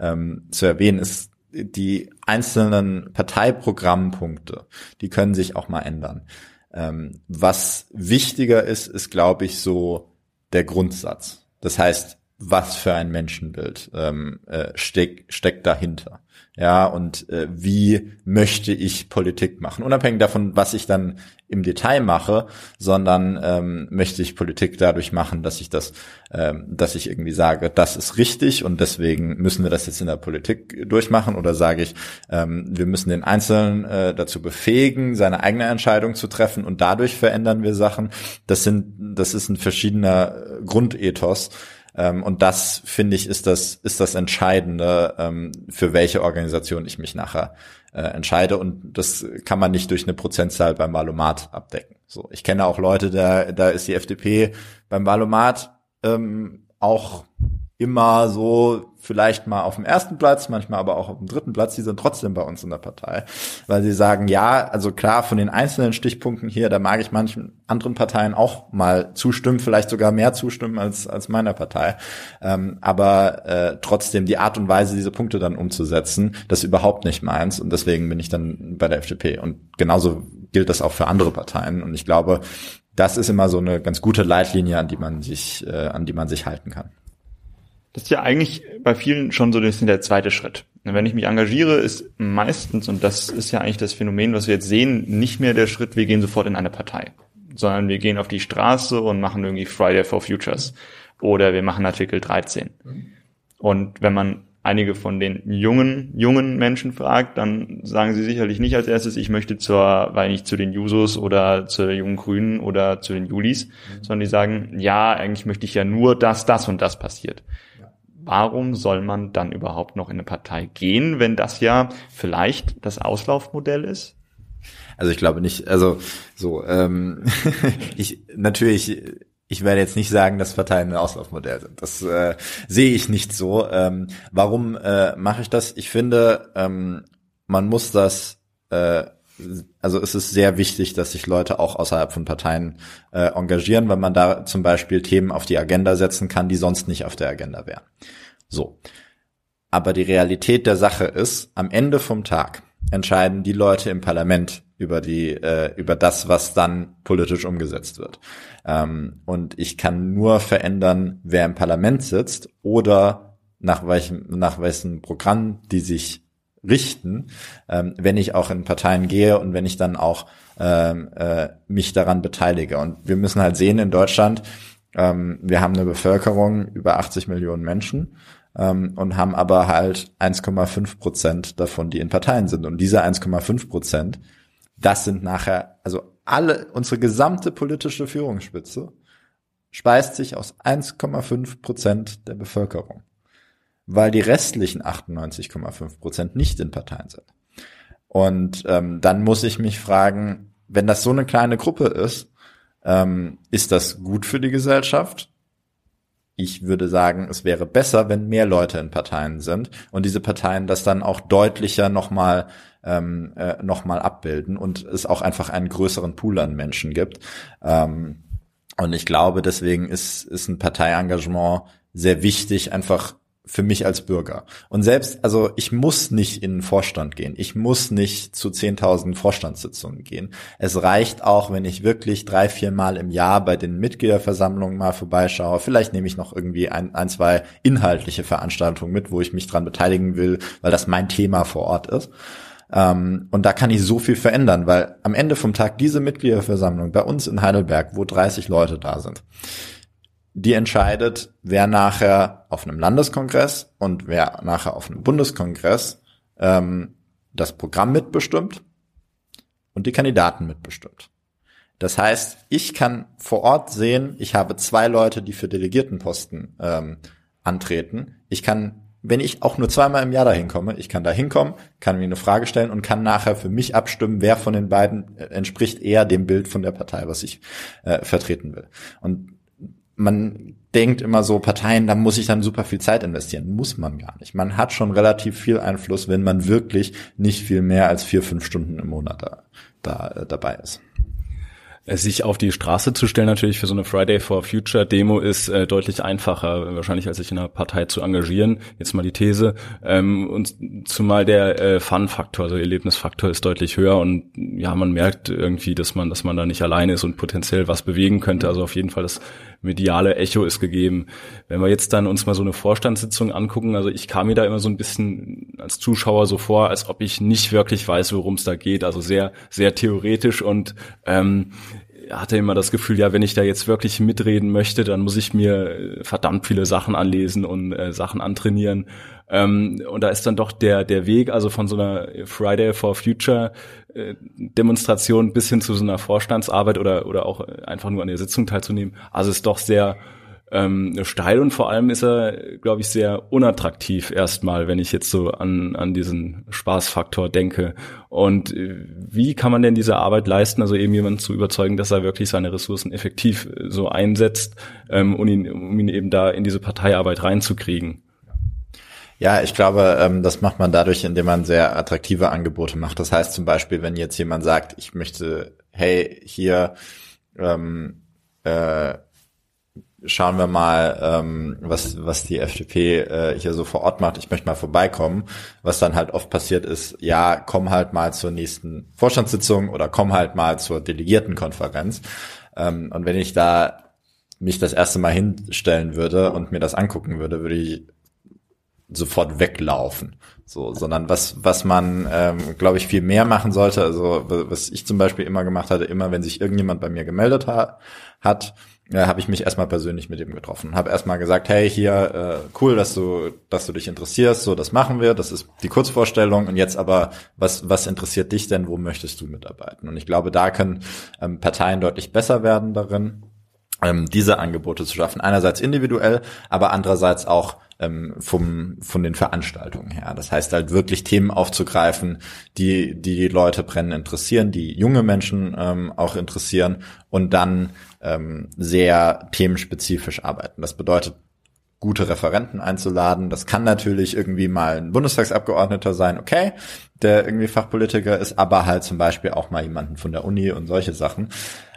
ähm, zu erwähnen, ist die einzelnen Parteiprogrammpunkte, die können sich auch mal ändern. Ähm, was wichtiger ist, ist, glaube ich, so der Grundsatz. Das heißt, was für ein Menschenbild ähm, äh, steck, steckt dahinter. Ja, und äh, wie möchte ich Politik machen? Unabhängig davon, was ich dann im Detail mache, sondern ähm, möchte ich Politik dadurch machen, dass ich das, ähm, dass ich irgendwie sage, das ist richtig und deswegen müssen wir das jetzt in der Politik durchmachen oder sage ich, ähm, wir müssen den Einzelnen äh, dazu befähigen, seine eigene Entscheidung zu treffen und dadurch verändern wir Sachen. Das sind, das ist ein verschiedener Grundethos ähm, und das, finde ich, ist das, ist das Entscheidende, ähm, für welche Organisation ich mich nachher äh, entscheide. Und das kann man nicht durch eine Prozentzahl beim Wahlomat abdecken. So, ich kenne auch Leute, da, da ist die FDP beim Wahlomat ähm, auch immer so vielleicht mal auf dem ersten Platz, manchmal aber auch auf dem dritten Platz, die sind trotzdem bei uns in der Partei, weil sie sagen, ja, also klar, von den einzelnen Stichpunkten hier, da mag ich manchen anderen Parteien auch mal zustimmen, vielleicht sogar mehr zustimmen als, als meiner Partei, ähm, aber äh, trotzdem die Art und Weise, diese Punkte dann umzusetzen, das ist überhaupt nicht meins. Und deswegen bin ich dann bei der FDP. Und genauso gilt das auch für andere Parteien. Und ich glaube, das ist immer so eine ganz gute Leitlinie, an die man sich, äh, an die man sich halten kann. Das ist ja eigentlich bei vielen schon so das der zweite Schritt. Wenn ich mich engagiere, ist meistens, und das ist ja eigentlich das Phänomen, was wir jetzt sehen, nicht mehr der Schritt, wir gehen sofort in eine Partei, sondern wir gehen auf die Straße und machen irgendwie Friday for Futures oder wir machen Artikel 13. Und wenn man einige von den jungen, jungen Menschen fragt, dann sagen sie sicherlich nicht als erstes, ich möchte zur, weil nicht zu den Jusos oder zu den jungen Grünen oder zu den Julis, sondern die sagen, ja, eigentlich möchte ich ja nur, dass das und das passiert warum soll man dann überhaupt noch in eine Partei gehen, wenn das ja vielleicht das Auslaufmodell ist? Also ich glaube nicht, also so, ähm, ich natürlich, ich werde jetzt nicht sagen, dass Parteien ein Auslaufmodell sind. Das äh, sehe ich nicht so. Ähm, warum äh, mache ich das? Ich finde, ähm, man muss das äh, also es ist sehr wichtig, dass sich Leute auch außerhalb von Parteien äh, engagieren, weil man da zum Beispiel Themen auf die Agenda setzen kann, die sonst nicht auf der Agenda wären. So. Aber die Realität der Sache ist, am Ende vom Tag entscheiden die Leute im Parlament über die äh, über das, was dann politisch umgesetzt wird. Ähm, und ich kann nur verändern, wer im Parlament sitzt oder nach welchem nach welchem Programm die sich richten, ähm, wenn ich auch in Parteien gehe und wenn ich dann auch ähm, äh, mich daran beteilige. Und wir müssen halt sehen in Deutschland, ähm, wir haben eine Bevölkerung über 80 Millionen Menschen ähm, und haben aber halt 1,5 Prozent davon, die in Parteien sind. Und diese 1,5 Prozent, das sind nachher, also alle, unsere gesamte politische Führungsspitze speist sich aus 1,5 Prozent der Bevölkerung weil die restlichen 98,5 Prozent nicht in Parteien sind. Und ähm, dann muss ich mich fragen, wenn das so eine kleine Gruppe ist, ähm, ist das gut für die Gesellschaft? Ich würde sagen, es wäre besser, wenn mehr Leute in Parteien sind und diese Parteien das dann auch deutlicher nochmal ähm, äh, noch abbilden und es auch einfach einen größeren Pool an Menschen gibt. Ähm, und ich glaube, deswegen ist, ist ein Parteiengagement sehr wichtig, einfach für mich als Bürger. Und selbst, also ich muss nicht in den Vorstand gehen. Ich muss nicht zu 10.000 Vorstandssitzungen gehen. Es reicht auch, wenn ich wirklich drei, vier Mal im Jahr bei den Mitgliederversammlungen mal vorbeischaue. Vielleicht nehme ich noch irgendwie ein, ein, zwei inhaltliche Veranstaltungen mit, wo ich mich dran beteiligen will, weil das mein Thema vor Ort ist. Um, und da kann ich so viel verändern, weil am Ende vom Tag diese Mitgliederversammlung bei uns in Heidelberg, wo 30 Leute da sind, die entscheidet, wer nachher auf einem Landeskongress und wer nachher auf einem Bundeskongress ähm, das Programm mitbestimmt und die Kandidaten mitbestimmt. Das heißt, ich kann vor Ort sehen, ich habe zwei Leute, die für Delegiertenposten ähm, antreten. Ich kann, wenn ich auch nur zweimal im Jahr dahin komme, ich kann da hinkommen, kann mir eine Frage stellen und kann nachher für mich abstimmen, wer von den beiden äh, entspricht eher dem Bild von der Partei, was ich äh, vertreten will. Und man denkt immer so, Parteien, da muss ich dann super viel Zeit investieren. Muss man gar nicht. Man hat schon relativ viel Einfluss, wenn man wirklich nicht viel mehr als vier, fünf Stunden im Monat da, da äh, dabei ist. Sich auf die Straße zu stellen natürlich für so eine Friday for Future Demo ist äh, deutlich einfacher, wahrscheinlich als sich in einer Partei zu engagieren. Jetzt mal die These. Ähm, und zumal der äh, Fun-Faktor, also Erlebnisfaktor ist deutlich höher und ja, man merkt irgendwie, dass man, dass man da nicht alleine ist und potenziell was bewegen könnte. Also auf jeden Fall das mediale Echo ist gegeben. Wenn wir jetzt dann uns mal so eine Vorstandssitzung angucken, also ich kam mir da immer so ein bisschen als Zuschauer so vor, als ob ich nicht wirklich weiß, worum es da geht. Also sehr, sehr theoretisch und ähm, hatte immer das Gefühl, ja, wenn ich da jetzt wirklich mitreden möchte, dann muss ich mir äh, verdammt viele Sachen anlesen und äh, Sachen antrainieren. Ähm, und da ist dann doch der, der Weg, also von so einer Friday for Future äh, Demonstration bis hin zu so einer Vorstandsarbeit oder, oder auch einfach nur an der Sitzung teilzunehmen. Also ist doch sehr ähm, steil und vor allem ist er, glaube ich, sehr unattraktiv erstmal, wenn ich jetzt so an, an diesen Spaßfaktor denke. Und äh, wie kann man denn diese Arbeit leisten, also eben jemanden zu überzeugen, dass er wirklich seine Ressourcen effektiv äh, so einsetzt, ähm, um, ihn, um ihn eben da in diese Parteiarbeit reinzukriegen? Ja, ich glaube, ähm, das macht man dadurch, indem man sehr attraktive Angebote macht. Das heißt zum Beispiel, wenn jetzt jemand sagt, ich möchte, hey, hier ähm, äh, schauen wir mal, ähm, was, was die FDP äh, hier so vor Ort macht. Ich möchte mal vorbeikommen. Was dann halt oft passiert ist, ja, komm halt mal zur nächsten Vorstandssitzung oder komm halt mal zur Delegiertenkonferenz. Ähm, und wenn ich da mich das erste Mal hinstellen würde und mir das angucken würde, würde ich sofort weglaufen. So, sondern was, was man, ähm, glaube ich, viel mehr machen sollte, also was ich zum Beispiel immer gemacht hatte, immer wenn sich irgendjemand bei mir gemeldet ha hat, ja, habe ich mich erstmal persönlich mit ihm getroffen. Habe erstmal gesagt, hey, hier, äh, cool, dass du, dass du dich interessierst, so, das machen wir, das ist die Kurzvorstellung und jetzt aber, was, was interessiert dich denn, wo möchtest du mitarbeiten? Und ich glaube, da können ähm, Parteien deutlich besser werden darin, ähm, diese Angebote zu schaffen. Einerseits individuell, aber andererseits auch ähm, vom, von den Veranstaltungen her. Das heißt halt wirklich Themen aufzugreifen, die die, Leute brennen interessieren, die junge Menschen ähm, auch interessieren und dann ähm, sehr themenspezifisch arbeiten. Das bedeutet gute Referenten einzuladen. Das kann natürlich irgendwie mal ein Bundestagsabgeordneter sein, okay, der irgendwie Fachpolitiker ist, aber halt zum Beispiel auch mal jemanden von der Uni und solche Sachen.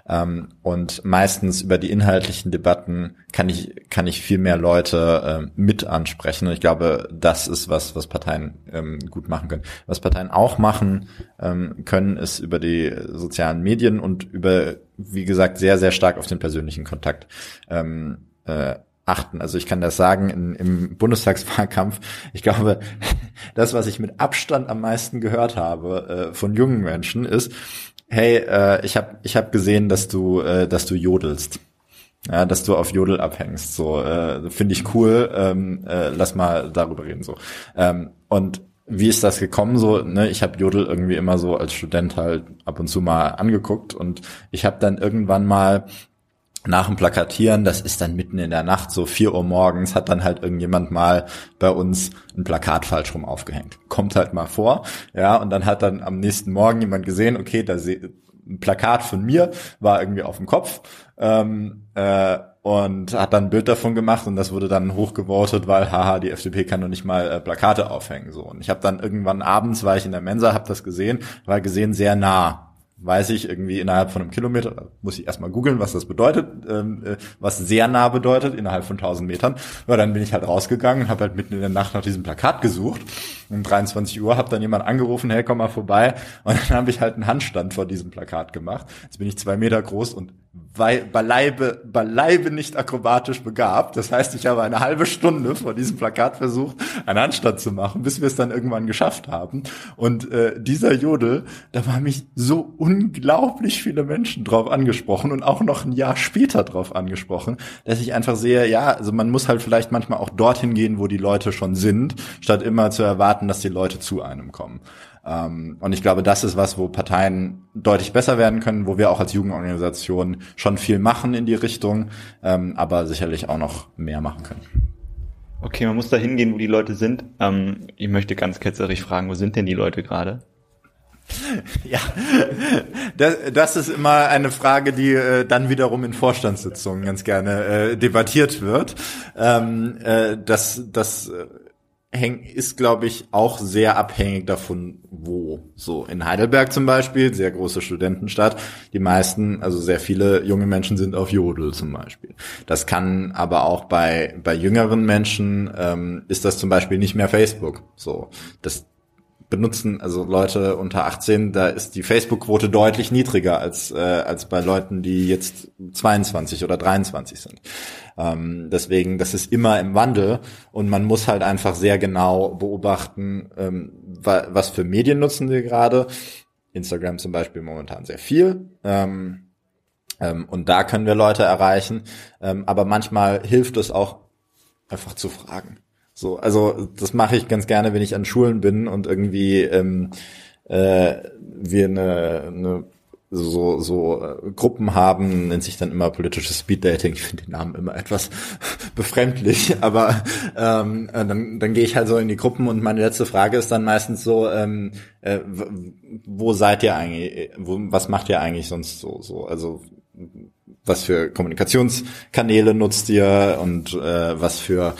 Ähm, und meistens über die inhaltlichen Debatten kann ich, kann ich viel mehr Leute äh, mit ansprechen. Und ich glaube, das ist was, was Parteien ähm, gut machen können. Was Parteien auch machen ähm, können, ist über die sozialen Medien und über, wie gesagt, sehr, sehr stark auf den persönlichen Kontakt ähm, äh, achten. Also ich kann das sagen, in, im Bundestagswahlkampf, ich glaube, das, was ich mit Abstand am meisten gehört habe äh, von jungen Menschen, ist, hey, äh, ich habe ich hab gesehen, dass du, äh, dass du jodelst. Ja, dass du auf Jodel abhängst. So, äh, finde ich cool. Ähm, äh, lass mal darüber reden. So. Ähm, und wie ist das gekommen? So, ne, ich habe Jodel irgendwie immer so als Student halt ab und zu mal angeguckt und ich habe dann irgendwann mal nach dem Plakatieren, das ist dann mitten in der Nacht, so vier Uhr morgens, hat dann halt irgendjemand mal bei uns ein Plakat falsch rum aufgehängt. Kommt halt mal vor, ja, und dann hat dann am nächsten Morgen jemand gesehen, okay, da ein Plakat von mir war irgendwie auf dem Kopf ähm, äh, und hat dann ein Bild davon gemacht und das wurde dann hochgevotet, weil haha, die FDP kann doch nicht mal äh, Plakate aufhängen so. Und ich habe dann irgendwann abends war ich in der Mensa, habe das gesehen, war gesehen sehr nah weiß ich irgendwie innerhalb von einem Kilometer, muss ich erstmal googeln, was das bedeutet, ähm, äh, was sehr nah bedeutet, innerhalb von 1000 Metern. Ja, dann bin ich halt rausgegangen und habe halt mitten in der Nacht nach diesem Plakat gesucht. Um 23 Uhr hat dann jemand angerufen, hey, komm mal vorbei. Und dann habe ich halt einen Handstand vor diesem Plakat gemacht. Jetzt bin ich zwei Meter groß und beileibe, beileibe nicht akrobatisch begabt. Das heißt, ich habe eine halbe Stunde vor diesem Plakat versucht, einen Handstand zu machen, bis wir es dann irgendwann geschafft haben. Und äh, dieser Jodel, da waren mich so unglaublich viele Menschen drauf angesprochen und auch noch ein Jahr später drauf angesprochen, dass ich einfach sehe, ja, also man muss halt vielleicht manchmal auch dorthin gehen, wo die Leute schon sind, statt immer zu erwarten, dass die Leute zu einem kommen. Ähm, und ich glaube, das ist was, wo Parteien deutlich besser werden können, wo wir auch als Jugendorganisation schon viel machen in die Richtung, ähm, aber sicherlich auch noch mehr machen können. Okay, man muss da hingehen, wo die Leute sind. Ähm, ich möchte ganz ketzerisch fragen, wo sind denn die Leute gerade? Ja, das, das ist immer eine Frage, die äh, dann wiederum in Vorstandssitzungen ganz gerne äh, debattiert wird. Ähm, äh, das, das äh, häng, ist, glaube ich, auch sehr abhängig davon, wo. So in Heidelberg zum Beispiel, sehr große Studentenstadt. Die meisten, also sehr viele junge Menschen sind auf Jodel zum Beispiel. Das kann aber auch bei bei jüngeren Menschen ähm, ist das zum Beispiel nicht mehr Facebook. So, das benutzen, also Leute unter 18, da ist die Facebook-Quote deutlich niedriger als, äh, als bei Leuten, die jetzt 22 oder 23 sind. Ähm, deswegen, das ist immer im Wandel und man muss halt einfach sehr genau beobachten, ähm, was für Medien nutzen wir gerade. Instagram zum Beispiel momentan sehr viel. Ähm, ähm, und da können wir Leute erreichen. Ähm, aber manchmal hilft es auch, einfach zu fragen. So, also das mache ich ganz gerne, wenn ich an Schulen bin und irgendwie ähm, äh, wir eine, eine so, so äh, Gruppen haben, nennt sich dann immer politisches Speeddating. Ich finde den Namen immer etwas befremdlich, aber ähm, äh, dann, dann gehe ich halt so in die Gruppen und meine letzte Frage ist dann meistens so, ähm, äh, wo seid ihr eigentlich, wo, was macht ihr eigentlich sonst so, so, also was für Kommunikationskanäle nutzt ihr und äh, was für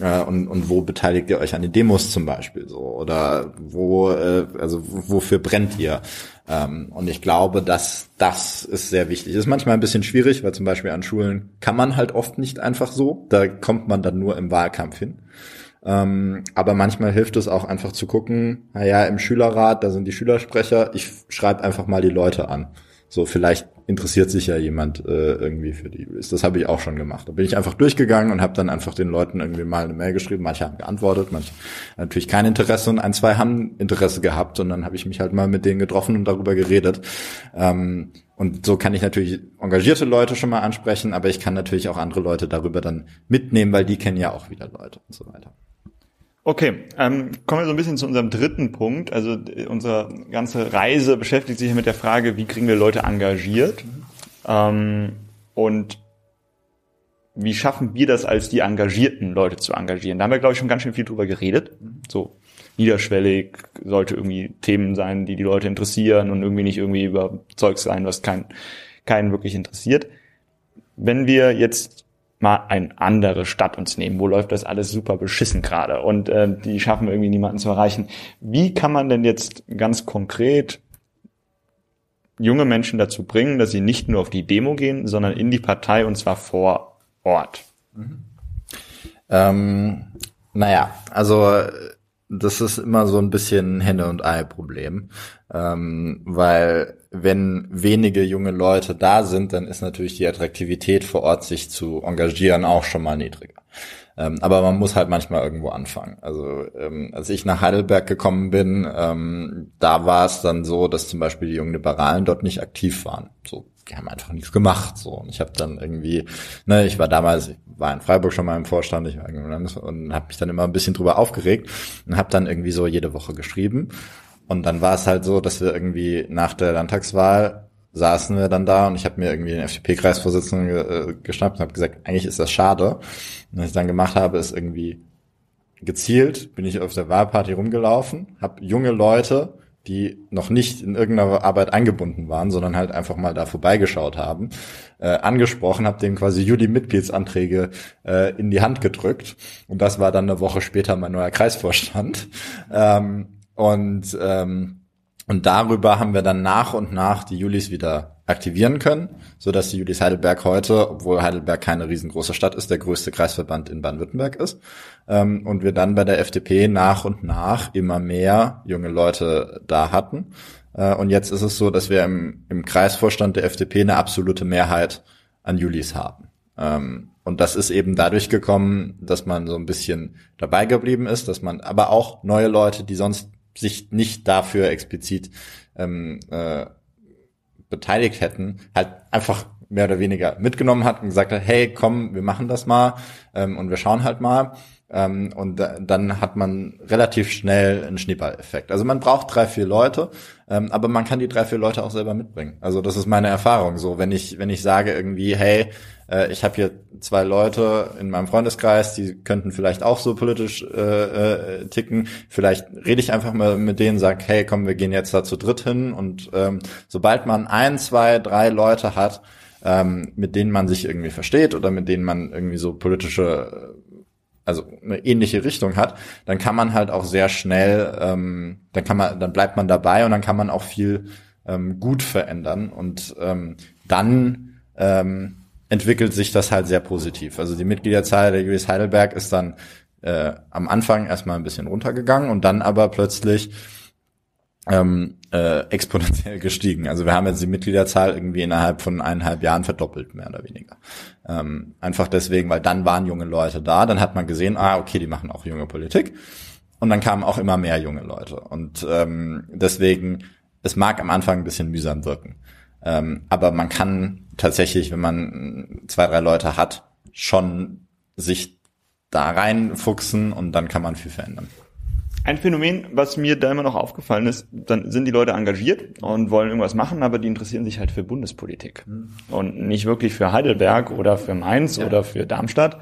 äh, und, und wo beteiligt ihr euch an den Demos zum Beispiel so? Oder wo äh, also wofür brennt ihr? Ähm, und ich glaube dass das ist sehr wichtig. Ist manchmal ein bisschen schwierig weil zum Beispiel an Schulen kann man halt oft nicht einfach so. Da kommt man dann nur im Wahlkampf hin. Ähm, aber manchmal hilft es auch einfach zu gucken naja im Schülerrat da sind die Schülersprecher. Ich schreibe einfach mal die Leute an. So, vielleicht interessiert sich ja jemand äh, irgendwie für die Release. Das habe ich auch schon gemacht. Da bin ich einfach durchgegangen und habe dann einfach den Leuten irgendwie mal eine Mail geschrieben. Manche haben geantwortet, manche natürlich kein Interesse und ein, zwei haben Interesse gehabt und dann habe ich mich halt mal mit denen getroffen und darüber geredet. Ähm, und so kann ich natürlich engagierte Leute schon mal ansprechen, aber ich kann natürlich auch andere Leute darüber dann mitnehmen, weil die kennen ja auch wieder Leute und so weiter. Okay, ähm, kommen wir so ein bisschen zu unserem dritten Punkt. Also äh, unsere ganze Reise beschäftigt sich mit der Frage, wie kriegen wir Leute engagiert ähm, und wie schaffen wir das als die engagierten Leute zu engagieren. Da haben wir, glaube ich, schon ganz schön viel drüber geredet. So niederschwellig sollte irgendwie Themen sein, die die Leute interessieren und irgendwie nicht irgendwie über Zeug sein, was keinen keinen wirklich interessiert. Wenn wir jetzt mal eine andere Stadt uns nehmen. Wo läuft das alles super beschissen gerade? Und äh, die schaffen irgendwie niemanden zu erreichen. Wie kann man denn jetzt ganz konkret junge Menschen dazu bringen, dass sie nicht nur auf die Demo gehen, sondern in die Partei und zwar vor Ort? Mhm. Ähm, naja, also das ist immer so ein bisschen Henne- und Ei-Problem, ähm, weil wenn wenige junge Leute da sind, dann ist natürlich die Attraktivität vor Ort, sich zu engagieren, auch schon mal niedriger. Ähm, aber man muss halt manchmal irgendwo anfangen. Also ähm, als ich nach Heidelberg gekommen bin, ähm, da war es dann so, dass zum Beispiel die jungen Liberalen dort nicht aktiv waren. So, die haben einfach nichts gemacht. So, und ich habe dann irgendwie, ne, ich war damals, ich war in Freiburg schon mal im Vorstand, ich war und habe mich dann immer ein bisschen drüber aufgeregt und habe dann irgendwie so jede Woche geschrieben. Und dann war es halt so, dass wir irgendwie nach der Landtagswahl saßen wir dann da und ich habe mir irgendwie den FDP-Kreisvorsitzenden äh, geschnappt und habe gesagt, eigentlich ist das schade. Und was ich dann gemacht habe, ist irgendwie gezielt, bin ich auf der Wahlparty rumgelaufen, habe junge Leute, die noch nicht in irgendeiner Arbeit eingebunden waren, sondern halt einfach mal da vorbeigeschaut haben, äh, angesprochen, habe denen quasi Juli-Mitgliedsanträge äh, in die Hand gedrückt. Und das war dann eine Woche später mein neuer Kreisvorstand. Ähm, und ähm, und darüber haben wir dann nach und nach die Julis wieder aktivieren können, so dass die Julis Heidelberg heute, obwohl Heidelberg keine riesengroße Stadt ist, der größte Kreisverband in Baden-Württemberg ist. Ähm, und wir dann bei der FDP nach und nach immer mehr junge Leute da hatten. Äh, und jetzt ist es so, dass wir im, im Kreisvorstand der FDP eine absolute Mehrheit an Julis haben. Ähm, und das ist eben dadurch gekommen, dass man so ein bisschen dabei geblieben ist, dass man aber auch neue Leute, die sonst sich nicht dafür explizit ähm, äh, beteiligt hätten, halt einfach mehr oder weniger mitgenommen hat und gesagt hat, hey, komm, wir machen das mal ähm, und wir schauen halt mal. Ähm, und dann hat man relativ schnell einen Schneeballeffekt. Also man braucht drei, vier Leute, ähm, aber man kann die drei, vier Leute auch selber mitbringen. Also das ist meine Erfahrung. So, wenn ich, wenn ich sage irgendwie, hey, äh, ich habe hier zwei Leute in meinem Freundeskreis, die könnten vielleicht auch so politisch äh, äh, ticken. Vielleicht rede ich einfach mal mit denen, sag, hey, komm, wir gehen jetzt da zu dritt hin. Und ähm, sobald man ein, zwei, drei Leute hat, ähm, mit denen man sich irgendwie versteht oder mit denen man irgendwie so politische also eine ähnliche Richtung hat, dann kann man halt auch sehr schnell, ähm, dann kann man, dann bleibt man dabei und dann kann man auch viel ähm, gut verändern und ähm, dann ähm, entwickelt sich das halt sehr positiv. Also die Mitgliederzahl der US Heidelberg ist dann äh, am Anfang erstmal ein bisschen runtergegangen und dann aber plötzlich ähm, äh, exponentiell gestiegen. Also wir haben jetzt die Mitgliederzahl irgendwie innerhalb von eineinhalb Jahren verdoppelt, mehr oder weniger. Ähm, einfach deswegen, weil dann waren junge Leute da, dann hat man gesehen, ah, okay, die machen auch junge Politik. Und dann kamen auch immer mehr junge Leute. Und ähm, deswegen, es mag am Anfang ein bisschen mühsam wirken. Ähm, aber man kann tatsächlich, wenn man zwei, drei Leute hat, schon sich da reinfuchsen und dann kann man viel verändern. Ein Phänomen, was mir da immer noch aufgefallen ist, dann sind die Leute engagiert und wollen irgendwas machen, aber die interessieren sich halt für Bundespolitik. Mhm. Und nicht wirklich für Heidelberg oder für Mainz ja. oder für Darmstadt,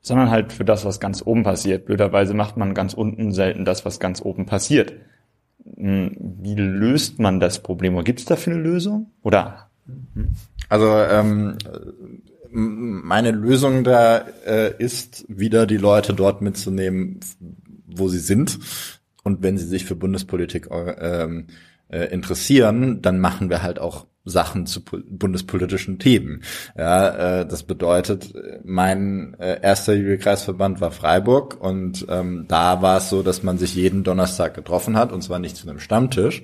sondern halt für das, was ganz oben passiert. Blöderweise macht man ganz unten selten das, was ganz oben passiert. Hm, wie löst man das Problem? Oder gibt es dafür eine Lösung? Oder? Also ähm, meine Lösung da äh, ist, wieder die Leute dort mitzunehmen, wo sie sind. Und wenn sie sich für Bundespolitik ähm, äh, interessieren, dann machen wir halt auch Sachen zu bundespolitischen Themen. Ja, äh, das bedeutet, mein äh, erster Jugendkreisverband war Freiburg und ähm, da war es so, dass man sich jeden Donnerstag getroffen hat und zwar nicht zu einem Stammtisch,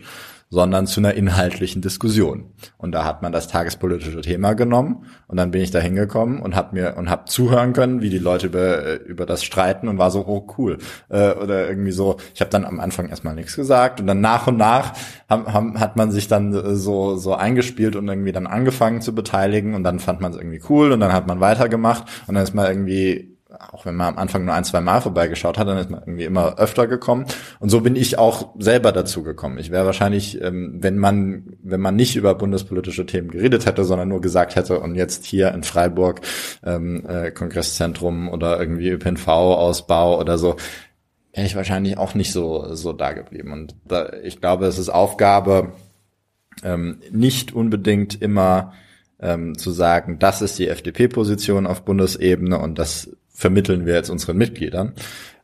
sondern zu einer inhaltlichen Diskussion. Und da hat man das tagespolitische Thema genommen und dann bin ich da hingekommen und habe mir und habe zuhören können, wie die Leute über äh, über das streiten und war so oh cool äh, oder irgendwie so. Ich habe dann am Anfang erstmal nichts gesagt und dann nach und nach haben, haben, hat man sich dann äh, so so eingespielt und irgendwie dann angefangen zu beteiligen und dann fand man es irgendwie cool und dann hat man weitergemacht und dann ist man irgendwie auch wenn man am Anfang nur ein, zwei Mal vorbeigeschaut hat, dann ist man irgendwie immer öfter gekommen. Und so bin ich auch selber dazu gekommen. Ich wäre wahrscheinlich, ähm, wenn man, wenn man nicht über bundespolitische Themen geredet hätte, sondern nur gesagt hätte, und jetzt hier in Freiburg ähm, äh, Kongresszentrum oder irgendwie ÖPNV-Ausbau oder so, wäre ich wahrscheinlich auch nicht so, so da geblieben. Und da, ich glaube, es ist Aufgabe, ähm, nicht unbedingt immer ähm, zu sagen, das ist die FDP-Position auf Bundesebene und das vermitteln wir jetzt unseren Mitgliedern,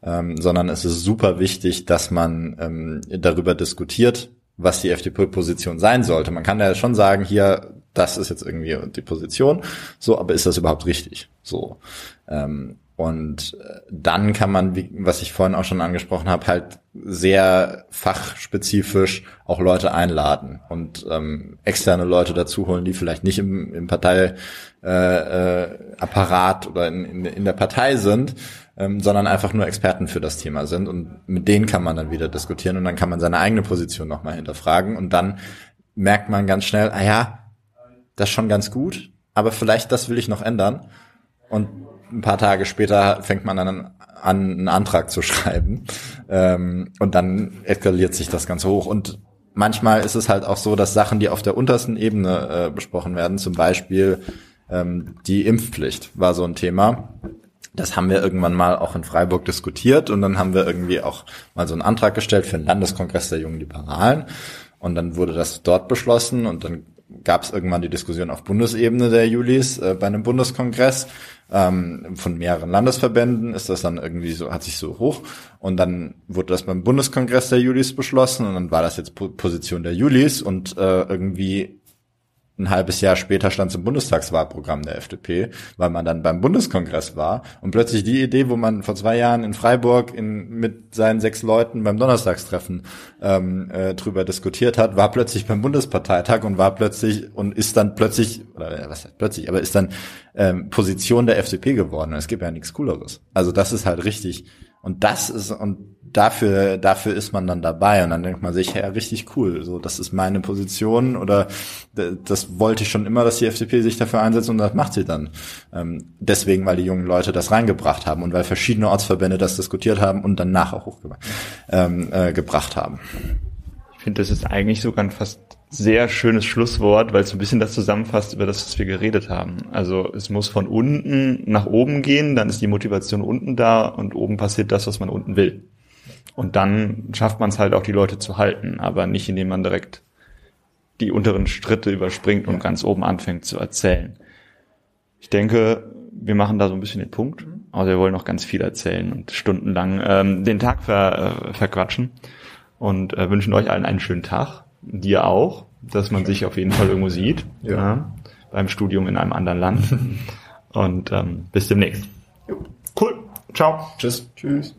ähm, sondern es ist super wichtig, dass man ähm, darüber diskutiert, was die FDP-Position sein sollte. Man kann ja schon sagen, hier, das ist jetzt irgendwie die Position, so, aber ist das überhaupt richtig? So. Ähm, und äh, dann kann man, wie, was ich vorhin auch schon angesprochen habe, halt sehr fachspezifisch auch Leute einladen und ähm, externe Leute dazu holen, die vielleicht nicht im, im Parteiapparat äh, äh, oder in, in, in der Partei sind, ähm, sondern einfach nur Experten für das Thema sind. Und mit denen kann man dann wieder diskutieren und dann kann man seine eigene Position nochmal hinterfragen. Und dann merkt man ganz schnell, ah ja, das ist schon ganz gut, aber vielleicht das will ich noch ändern. Und ein paar Tage später fängt man dann an, einen Antrag zu schreiben. Ähm, und dann eskaliert sich das Ganze hoch. Und manchmal ist es halt auch so, dass Sachen, die auf der untersten Ebene äh, besprochen werden, zum Beispiel ähm, die Impfpflicht war so ein Thema. Das haben wir irgendwann mal auch in Freiburg diskutiert und dann haben wir irgendwie auch mal so einen Antrag gestellt für den Landeskongress der jungen Liberalen. Und dann wurde das dort beschlossen und dann gab es irgendwann die Diskussion auf Bundesebene der Julis äh, bei einem Bundeskongress. Ähm, von mehreren Landesverbänden ist das dann irgendwie so, hat sich so hoch. Und dann wurde das beim Bundeskongress der Julis beschlossen und dann war das jetzt Position der Julis und äh, irgendwie ein halbes Jahr später stand im Bundestagswahlprogramm der FDP, weil man dann beim Bundeskongress war und plötzlich die Idee, wo man vor zwei Jahren in Freiburg in, mit seinen sechs Leuten beim Donnerstagstreffen ähm, äh, drüber diskutiert hat, war plötzlich beim Bundesparteitag und war plötzlich und ist dann plötzlich, oder was heißt plötzlich, aber ist dann ähm, Position der FDP geworden. Es gibt ja nichts Cooleres. Also das ist halt richtig und das ist, und dafür, dafür ist man dann dabei und dann denkt man sich, ja, richtig cool, so, das ist meine Position oder das wollte ich schon immer, dass die FDP sich dafür einsetzt und das macht sie dann. Ähm, deswegen, weil die jungen Leute das reingebracht haben und weil verschiedene Ortsverbände das diskutiert haben und dann nachher hochgebracht ähm, äh, haben. Ich finde, das ist eigentlich sogar ein fast sehr schönes Schlusswort, weil es so ein bisschen das zusammenfasst, über das, was wir geredet haben. Also es muss von unten nach oben gehen, dann ist die Motivation unten da und oben passiert das, was man unten will. Und dann schafft man es halt auch, die Leute zu halten, aber nicht, indem man direkt die unteren Schritte überspringt und ganz oben anfängt zu erzählen. Ich denke, wir machen da so ein bisschen den Punkt. Aber wir wollen noch ganz viel erzählen und stundenlang ähm, den Tag ver, äh, verquatschen und äh, wünschen euch allen einen schönen Tag dir auch, dass man sich auf jeden Fall irgendwo sieht. Ja. ja beim Studium in einem anderen Land. Und ähm, bis demnächst. Cool. Ciao. Tschüss. Tschüss.